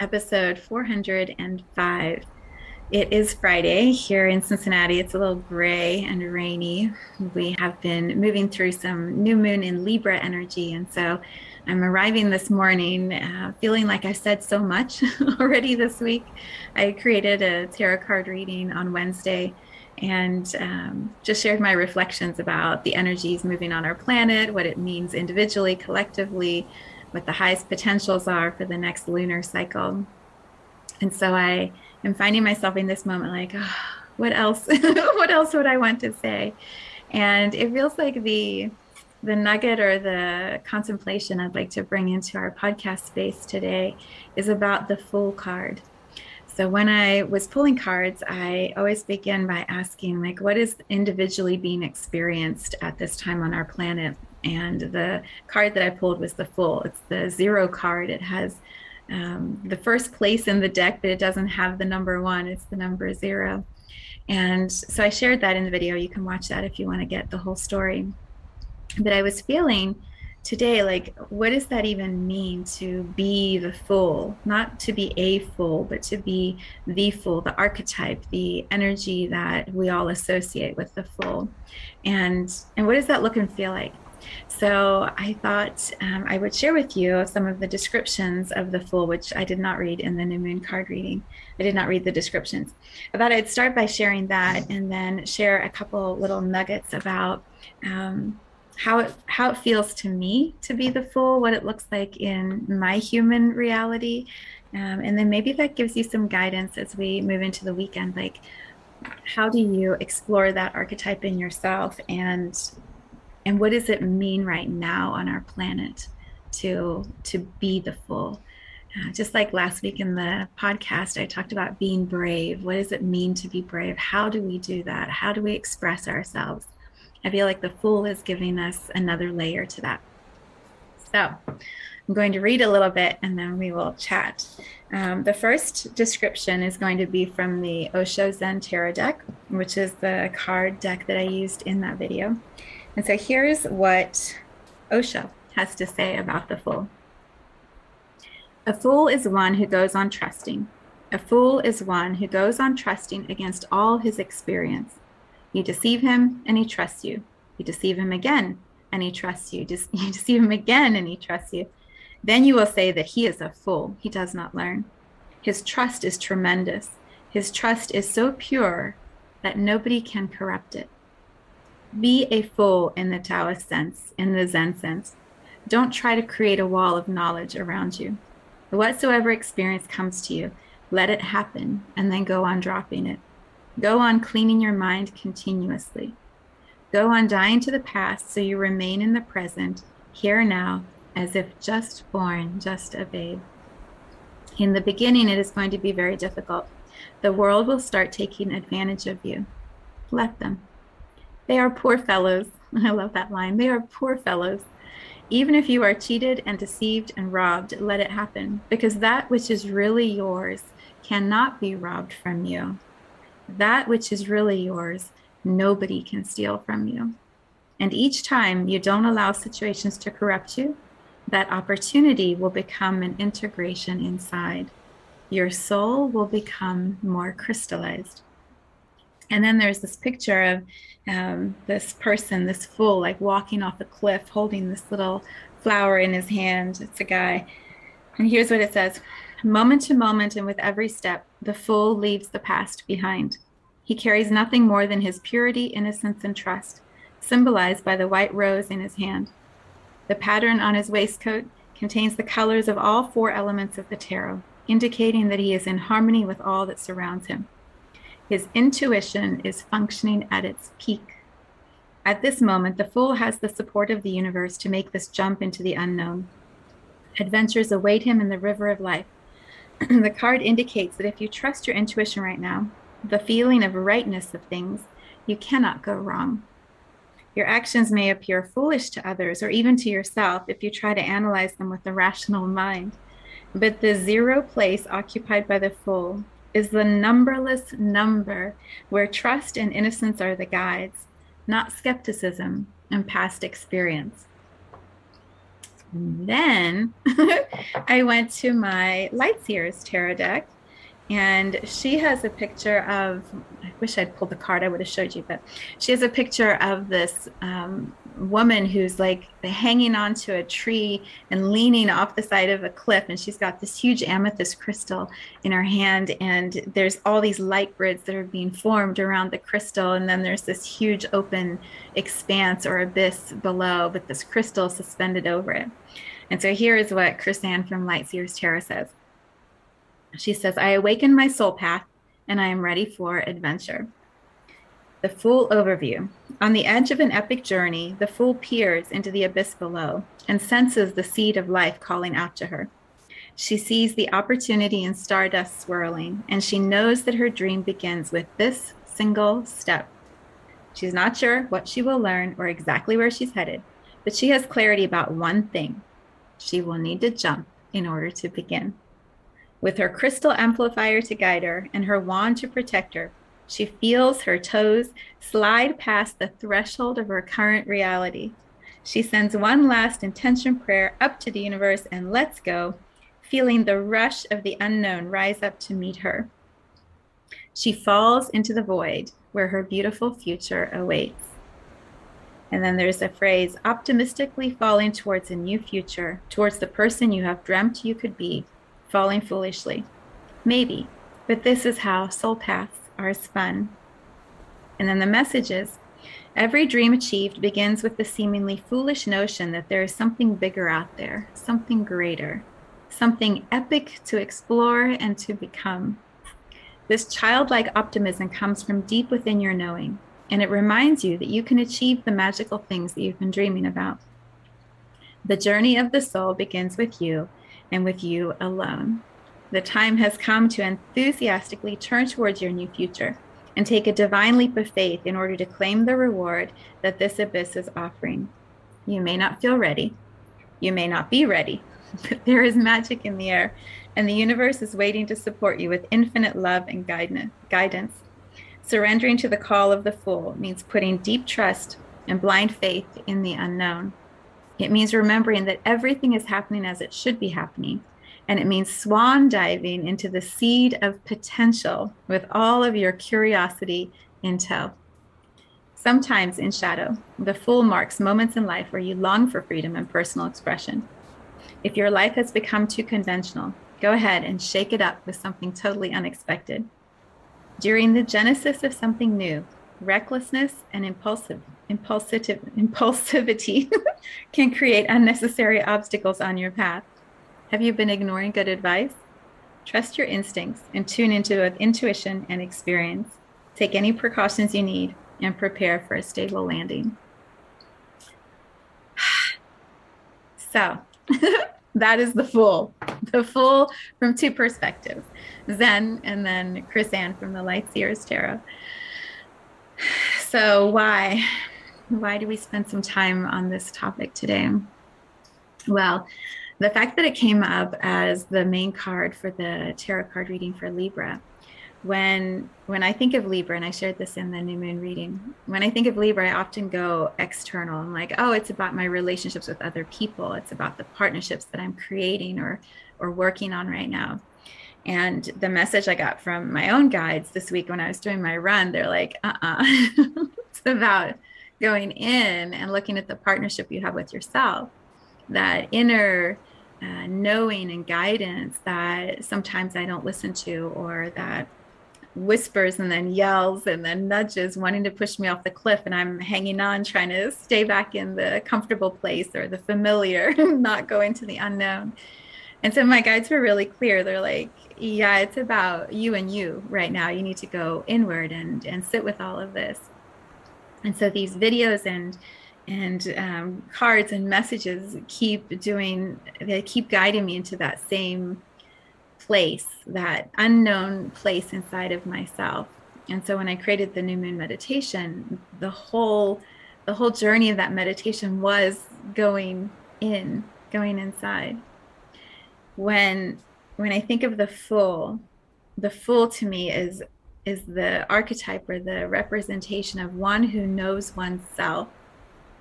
Episode 405. It is Friday here in Cincinnati. It's a little gray and rainy. We have been moving through some new moon in Libra energy. And so I'm arriving this morning uh, feeling like I've said so much already this week. I created a tarot card reading on Wednesday and um, just shared my reflections about the energies moving on our planet, what it means individually, collectively, what the highest potentials are for the next lunar cycle. And so I am finding myself in this moment like, oh, what else? what else would I want to say? And it feels like the the nugget or the contemplation I'd like to bring into our podcast space today is about the Fool card. So when I was pulling cards, I always begin by asking like what is individually being experienced at this time on our planet and the card that I pulled was the Fool. It's the zero card. It has um, the first place in the deck, but it doesn't have the number one. It's the number zero. And so I shared that in the video. You can watch that if you want to get the whole story. But I was feeling today like, what does that even mean to be the Fool? Not to be a fool, but to be the Fool, the archetype, the energy that we all associate with the Fool. And and what does that look and feel like? So I thought um, I would share with you some of the descriptions of the Fool, which I did not read in the new moon card reading. I did not read the descriptions. I thought I'd start by sharing that and then share a couple little nuggets about um, how it how it feels to me to be the Fool, what it looks like in my human reality, um, and then maybe that gives you some guidance as we move into the weekend, like how do you explore that archetype in yourself and and what does it mean right now on our planet to to be the Fool uh, just like last week in the podcast i talked about being brave. What does it mean to be brave? How do we do that? How do we express ourselves? I feel like the Fool is giving us another layer to that. So i'm going to read a little bit and then we will chat. Um, the first description is going to be from the osho zen tarot deck which is the card deck that i used in that video and so here's what Osho has to say about the fool. A fool is one who goes on trusting. A fool is one who goes on trusting against all his experience. You deceive him and he trusts you. You deceive him again and he trusts you. You deceive him again and he trusts you. Then you will say that he is a fool. He does not learn. His trust is tremendous. His trust is so pure that nobody can corrupt it. Be a fool in the Taoist sense, in the Zen sense. Don't try to create a wall of knowledge around you. Whatsoever experience comes to you, let it happen and then go on dropping it. Go on cleaning your mind continuously. Go on dying to the past so you remain in the present, here now, as if just born, just a babe. In the beginning, it is going to be very difficult. The world will start taking advantage of you. Let them. They are poor fellows. I love that line. They are poor fellows. Even if you are cheated and deceived and robbed, let it happen, because that which is really yours cannot be robbed from you. That which is really yours, nobody can steal from you. And each time you don't allow situations to corrupt you, that opportunity will become an integration inside. Your soul will become more crystallized. And then there's this picture of um, this person, this fool, like walking off a cliff, holding this little flower in his hand. It's a guy. And here's what it says Moment to moment, and with every step, the fool leaves the past behind. He carries nothing more than his purity, innocence, and trust, symbolized by the white rose in his hand. The pattern on his waistcoat contains the colors of all four elements of the tarot indicating that he is in harmony with all that surrounds him. His intuition is functioning at its peak. At this moment, the Fool has the support of the universe to make this jump into the unknown. Adventures await him in the river of life. the card indicates that if you trust your intuition right now, the feeling of rightness of things, you cannot go wrong. Your actions may appear foolish to others or even to yourself if you try to analyze them with a rational mind. But the zero place occupied by the Fool is the numberless number where trust and innocence are the guides, not skepticism and past experience. And then I went to my Lightseers tarot deck and she has a picture of i wish i'd pulled the card i would have showed you but she has a picture of this um, woman who's like hanging onto a tree and leaning off the side of a cliff and she's got this huge amethyst crystal in her hand and there's all these light grids that are being formed around the crystal and then there's this huge open expanse or abyss below with this crystal suspended over it. And so here is what Chris-Anne from Lightseers Tarot says she says, I awaken my soul path and I am ready for adventure. The Fool Overview. On the edge of an epic journey, the Fool peers into the abyss below and senses the seed of life calling out to her. She sees the opportunity in stardust swirling, and she knows that her dream begins with this single step. She's not sure what she will learn or exactly where she's headed, but she has clarity about one thing. She will need to jump in order to begin. With her crystal amplifier to guide her and her wand to protect her, she feels her toes slide past the threshold of her current reality. She sends one last intention prayer up to the universe and lets go, feeling the rush of the unknown rise up to meet her. She falls into the void where her beautiful future awaits. And then there's a phrase optimistically falling towards a new future, towards the person you have dreamt you could be falling foolishly. Maybe, but this is how soul paths are spun. And then the message is every dream achieved begins with the seemingly foolish notion that there is something bigger out there, something greater, something epic to explore and to become. This childlike optimism comes from deep within your knowing, and it reminds you that you can achieve the magical things that you've been dreaming about. The journey of the soul begins with you and with you alone. The time has come to enthusiastically turn towards your new future and take a divine leap of faith in order to claim the reward that this abyss is offering. You may not feel ready. You may not be ready, but there is magic in the air, and the universe is waiting to support you with infinite love and guidance. Surrendering to the call of the Fool means putting deep trust and blind faith in the unknown. It means remembering that everything is happening as it should be happening. And it means swan diving into the seed of potential with all of your curiosity in tow. Sometimes in shadow, the fool marks moments in life where you long for freedom and personal expression. If your life has become too conventional, go ahead and shake it up with something totally unexpected. During the genesis of something new, recklessness and impulsive impulsive impulsivity can create unnecessary obstacles on your path. Have you been ignoring good advice? Trust your instincts and tune into intuition and experience. Take any precautions you need and prepare for a stable landing. So, that is the Fool. The Fool from two perspectives Zen and then Chris-Anne from the Lightseers Tarot. So, why? Why do we spend some time on this topic today? Well, the fact that it came up as the main card for the tarot card reading for Libra, when when I think of Libra, and I shared this in the new moon reading, when I think of Libra, I often go external. I'm like, oh, it's about my relationships with other people. It's about the partnerships that I'm creating or or working on right now. And the message I got from my own guides this week when I was doing my run, they're like, uh-uh. it's about going in and looking at the partnership you have with yourself, that inner uh, knowing and guidance that sometimes I don't listen to, or that whispers and then yells and then nudges, wanting to push me off the cliff, and I'm hanging on, trying to stay back in the comfortable place or the familiar, not go into the unknown. And so my guides were really clear. They're like, yeah, it's about you and you right now. You need to go inward and and sit with all of this. And so these videos and and um, cards and messages keep doing they keep guiding me into that same place that unknown place inside of myself and so when i created the new moon meditation the whole the whole journey of that meditation was going in going inside when when i think of the Fool the Fool to me is is the archetype or the representation of one who knows oneself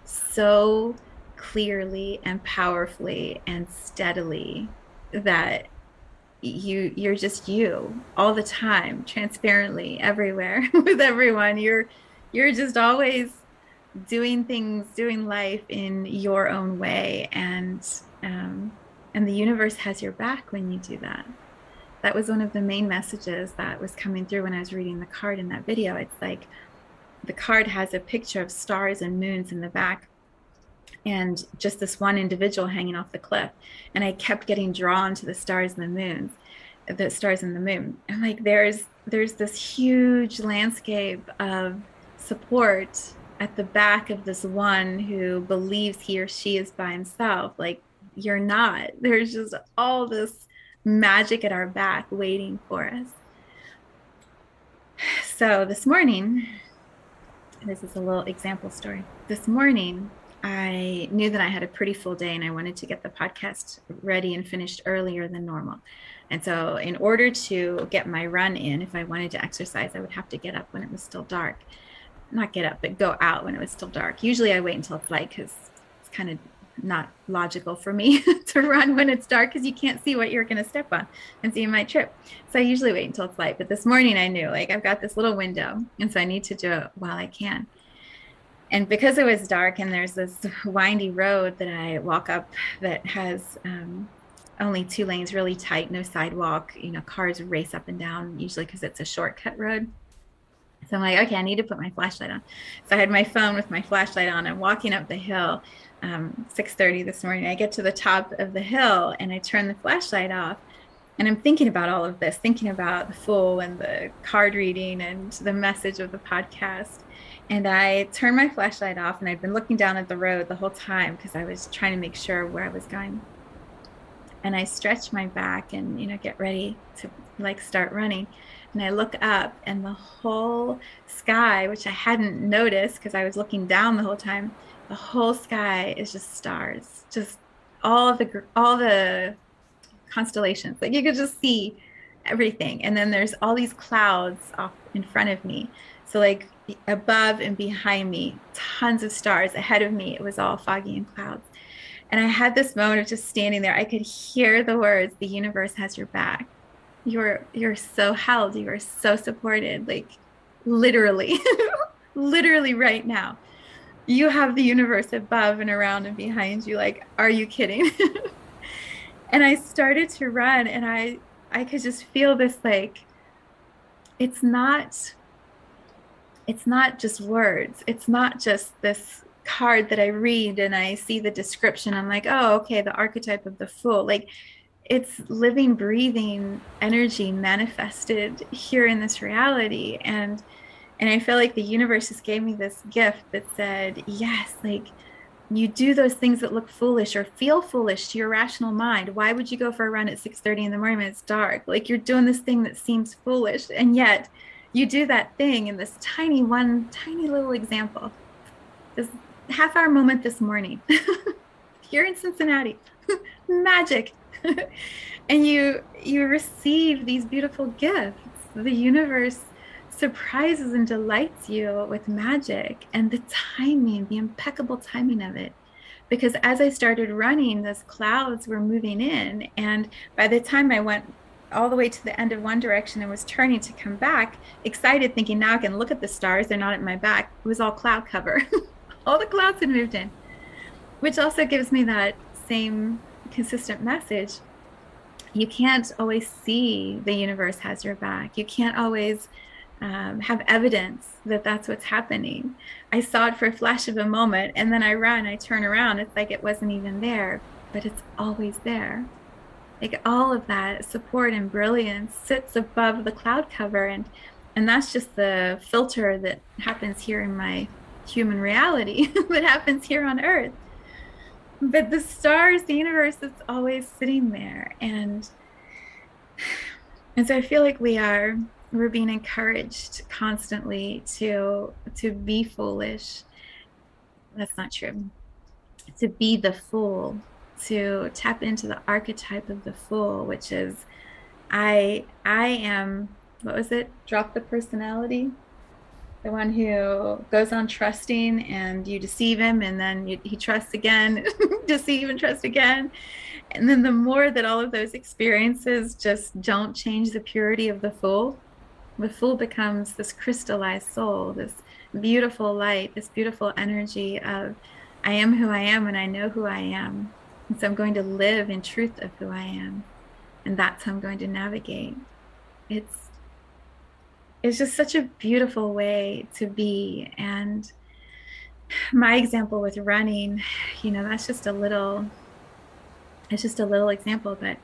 so clearly and powerfully and steadily that you you're just you all the time transparently everywhere with everyone. You're you're just always doing things doing life in your own way. And um, and the universe has your back when you do that. That was one of the main messages that was coming through when i was reading the card in that video. It's like the card has a picture of stars and moons in the back and just this one individual hanging off the cliff. And i kept getting drawn to the stars and the moons the stars and the moon. And like there's there's this huge landscape of support at the back of this one who believes he or she is by himself. Like you're not there's just all this magic at our back waiting for us so this morning this is a little example story. This morning, I knew that I had a pretty full day and I wanted to get the podcast ready and finished earlier than normal. And so, in order to get my run in, if I wanted to exercise, I would have to get up when it was still dark. Not get up, but go out when it was still dark. Usually, I wait until it's light because it's kind of not logical for me to run when it's dark because you can't see what you're going to step on and so you might trip. So I usually wait until it's light. But this morning I knew like I've got this little window and so I need to do it while I can. And because it was dark and there's this windy road that I walk up that has um, only two lanes, really tight, no sidewalk, you know, cars race up and down usually because it's a shortcut road. So I'm like, okay, I need to put my flashlight on. So I had my phone with my flashlight on. I'm walking up the hill um, 6.30 this morning i get to the top of the hill and i turn the flashlight off and i'm thinking about all of this thinking about the Fool and the card reading and the message of the podcast and i turn my flashlight off and i'd been looking down at the road the whole time because i was trying to make sure where i was going and i stretch my back and you know get ready to like start running and i look up and the whole sky which i hadn't noticed because i was looking down the whole time the whole sky is just stars. Just all the all the constellations. Like you could just see everything. And then there's all these clouds off in front of me. So like above and behind me tons of stars. Ahead of me it was all foggy and clouds. And i had this moment of just standing there. I could hear the words the universe has your back you're you're so held you are so supported like literally literally right now. You have the universe above and around and behind you like are you kidding? And i started to run and i i could just feel this like it's not it's not just words. It's not just this card that i read and i see the description. I'm like oh okay the archetype of the Fool. Like it's living breathing energy manifested here in this reality and and I feel like the universe just gave me this gift that said, yes, like you do those things that look foolish or feel foolish to your rational mind. Why would you go for a run at 6:30 in the morning when it's dark? Like you're doing this thing that seems foolish, and yet you do that thing in this tiny one, tiny little example. This half hour moment this morning here in Cincinnati. Magic. and you you receive these beautiful gifts. The universe surprises and delights you with magic and the timing, the impeccable timing of it. Because as I started running, those clouds were moving in. And by the time I went all the way to the end of one direction and was turning to come back, excited, thinking, now I can look at the stars. They're not at my back. It was all cloud cover. all the clouds had moved in, which also gives me that same consistent message. You can't always see the universe has your back. You can't always um, have evidence that that's what's happening. I saw it for a flash of a moment and then I run, I turn around. It's like it wasn't even there, but it's always there. like all of that support and brilliance sits above the cloud cover and and that's just the filter that happens here in my human reality that happens here on earth but the stars the universe is always sitting there. And and so i feel like we are we're being encouraged constantly to to be foolish. That's not true. To be the fool to tap into the archetype of the fool which is i i am what was it? Drop the personality the one who goes on trusting and you deceive him and then you, he trusts again deceive and trust again. And then the more that all of those experiences just don't change the purity of the fool the fool becomes this crystallized soul this beautiful light this beautiful energy of i am who i am and i know who i am. And so i'm going to live in truth of who i am. And that's how i'm going to navigate. It's it's just such a beautiful way to be. And my example with running you know that's just a little it's just a little example but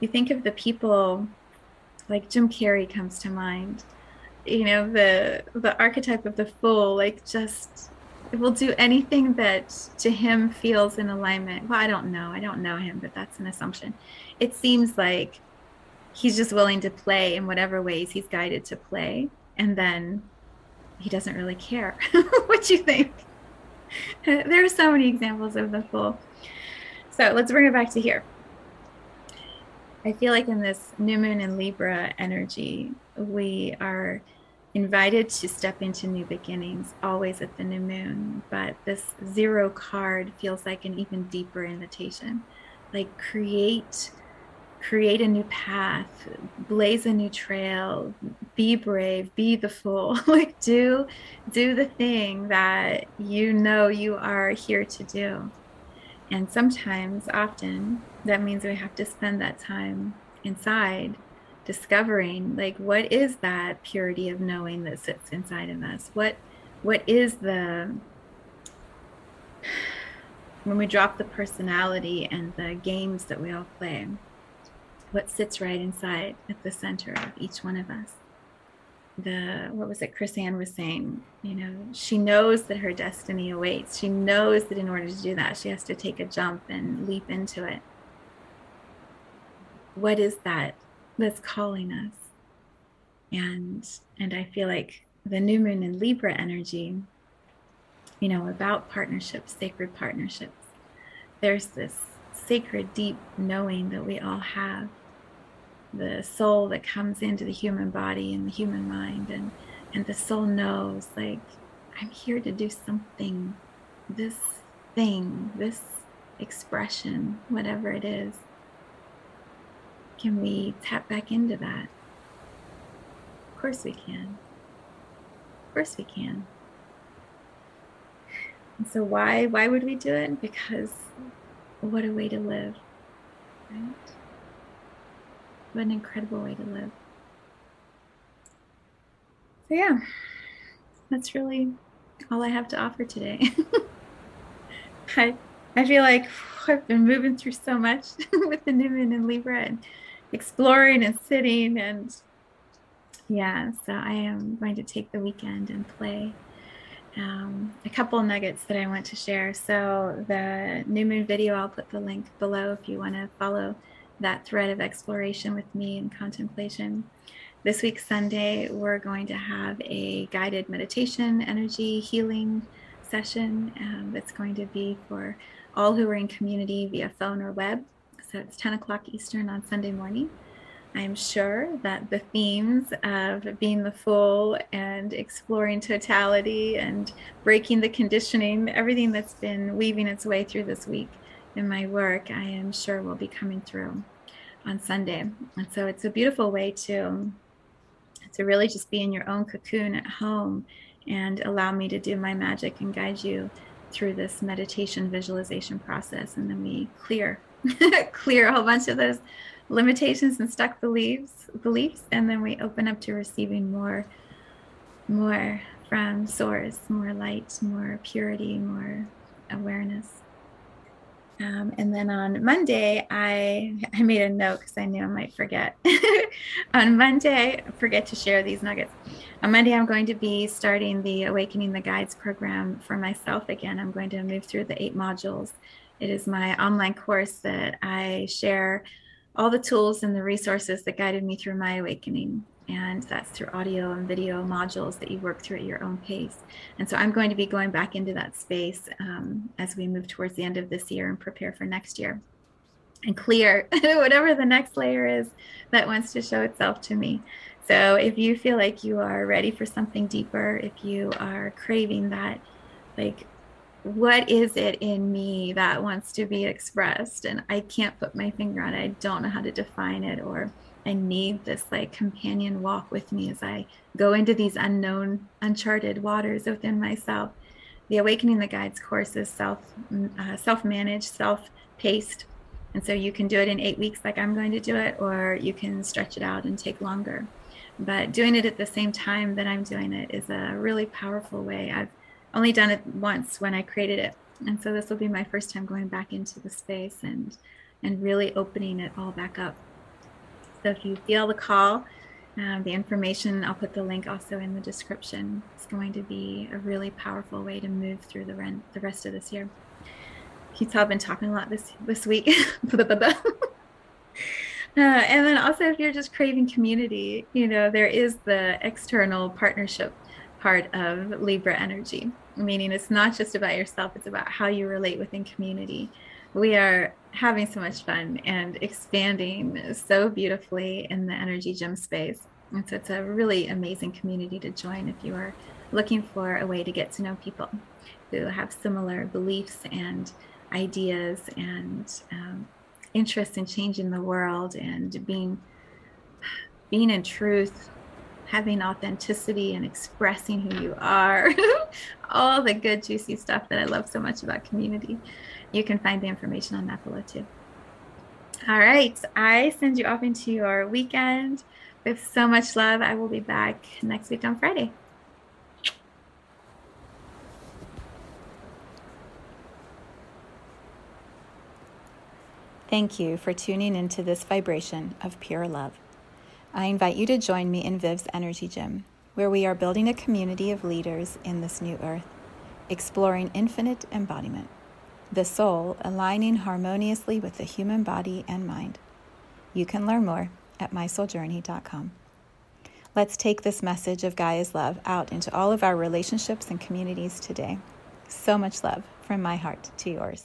you think of the people like jim carrey comes to mind you know the the archetype of the fool like just will do anything that to him feels in alignment. Well i don't know i don't know him but that's an assumption. It seems like he's just willing to play in whatever ways he's guided to play. And then he doesn't really care. What you think? There are so many examples of the fool. So let's bring it back to here. I feel like in this new moon in libra energy we are invited to step into new beginnings always at the new moon. But this zero card feels like an even deeper invitation. Like create create a new path, blaze a new trail, be brave, be the fool. like do do the thing that you know you are here to do. And sometimes, often, that means we have to spend that time inside discovering like what is that purity of knowing that sits inside of us? What what is the when we drop the personality and the games that we all play what sits right inside at the center of each one of us. The what was it Chris-Anne was saying, you know, she knows that her destiny awaits. She knows that in order to do that, she has to take a jump and leap into it. What is that that's calling us? And and I feel like the new moon in Libra energy, you know, about partnerships, sacred partnerships. There's this sacred, deep knowing that we all have the soul that comes into the human body and the human mind and and the soul knows like i'm here to do something. This thing this expression whatever it is can we tap back into that? Of course we can. Of course we can. And so why why would we do it? Because what a way to live right what an incredible way to live. So, yeah, that's really all I have to offer today. I, I feel like I've been moving through so much with the new moon in Libra and exploring and sitting and yeah, so I am going to take the weekend and play um, a couple nuggets that I want to share. So the new moon video, I'll put the link below if you want to follow that thread of exploration with me and contemplation. This week, Sunday, we're going to have a guided meditation, energy healing session um, that's going to be for all who are in community via phone or web. So it's 10 o'clock Eastern on Sunday morning. I'm sure that the themes of being the fool and exploring totality and breaking the conditioning, everything that's been weaving its way through this week in my work, I am sure will be coming through on Sunday. And so it's a beautiful way to to really just be in your own cocoon at home and allow me to do my magic and guide you through this meditation visualization process. And then we clear clear a whole bunch of those limitations and stuck beliefs beliefs. And then we open up to receiving more more from source more light more purity more awareness Um, and then on Monday, I I made a note because I knew I might forget. on Monday, forget to share these nuggets. On Monday, I'm going to be starting the Awakening the Guides program for myself again. I'm going to move through the eight modules. It is my online course that I share all the tools and the resources that guided me through my awakening and that's through audio and video modules that you work through at your own pace. And so I'm going to be going back into that space um, as we move towards the end of this year and prepare for next year and clear whatever the next layer is that wants to show itself to me. So if you feel like you are ready for something deeper, if you are craving that, like, what is it in me that wants to be expressed? And I can't put my finger on it. I don't know how to define it or I need this like companion walk with me as I go into these unknown, uncharted waters within myself. The Awakening the Guides course is self uh, self managed, self paced, and so you can do it in eight weeks, like I'm going to do it, or you can stretch it out and take longer. But doing it at the same time that I'm doing it is a really powerful way. I've only done it once when I created it, and so this will be my first time going back into the space and and really opening it all back up so if you feel the call, um, the information, I'll put the link also in the description. It's going to be a really powerful way to move through the, rent, the rest of this year. You tell I've been talking a lot this this week. uh, and then also, if you're just craving community, you know, there is the external partnership part of Libra energy, meaning it's not just about yourself, it's about how you relate within community we are having so much fun and expanding so beautifully in the energy gym space. So it's a really amazing community to join if you are looking for a way to get to know people who have similar beliefs and ideas and um, interest in changing the world and being being in truth having authenticity and expressing who you are all the good juicy stuff that i love so much about community you can find the information on that below too. All right, I send you off into your weekend with so much love. I will be back next week on Friday. Thank you for tuning into this vibration of pure love. I invite you to join me in Viv's Energy Gym, where we are building a community of leaders in this new earth, exploring infinite embodiment the soul aligning harmoniously with the human body and mind. You can learn more at mysouljourney.com. Let's take this message of Gaia's love out into all of our relationships and communities today. So much love from my heart to yours.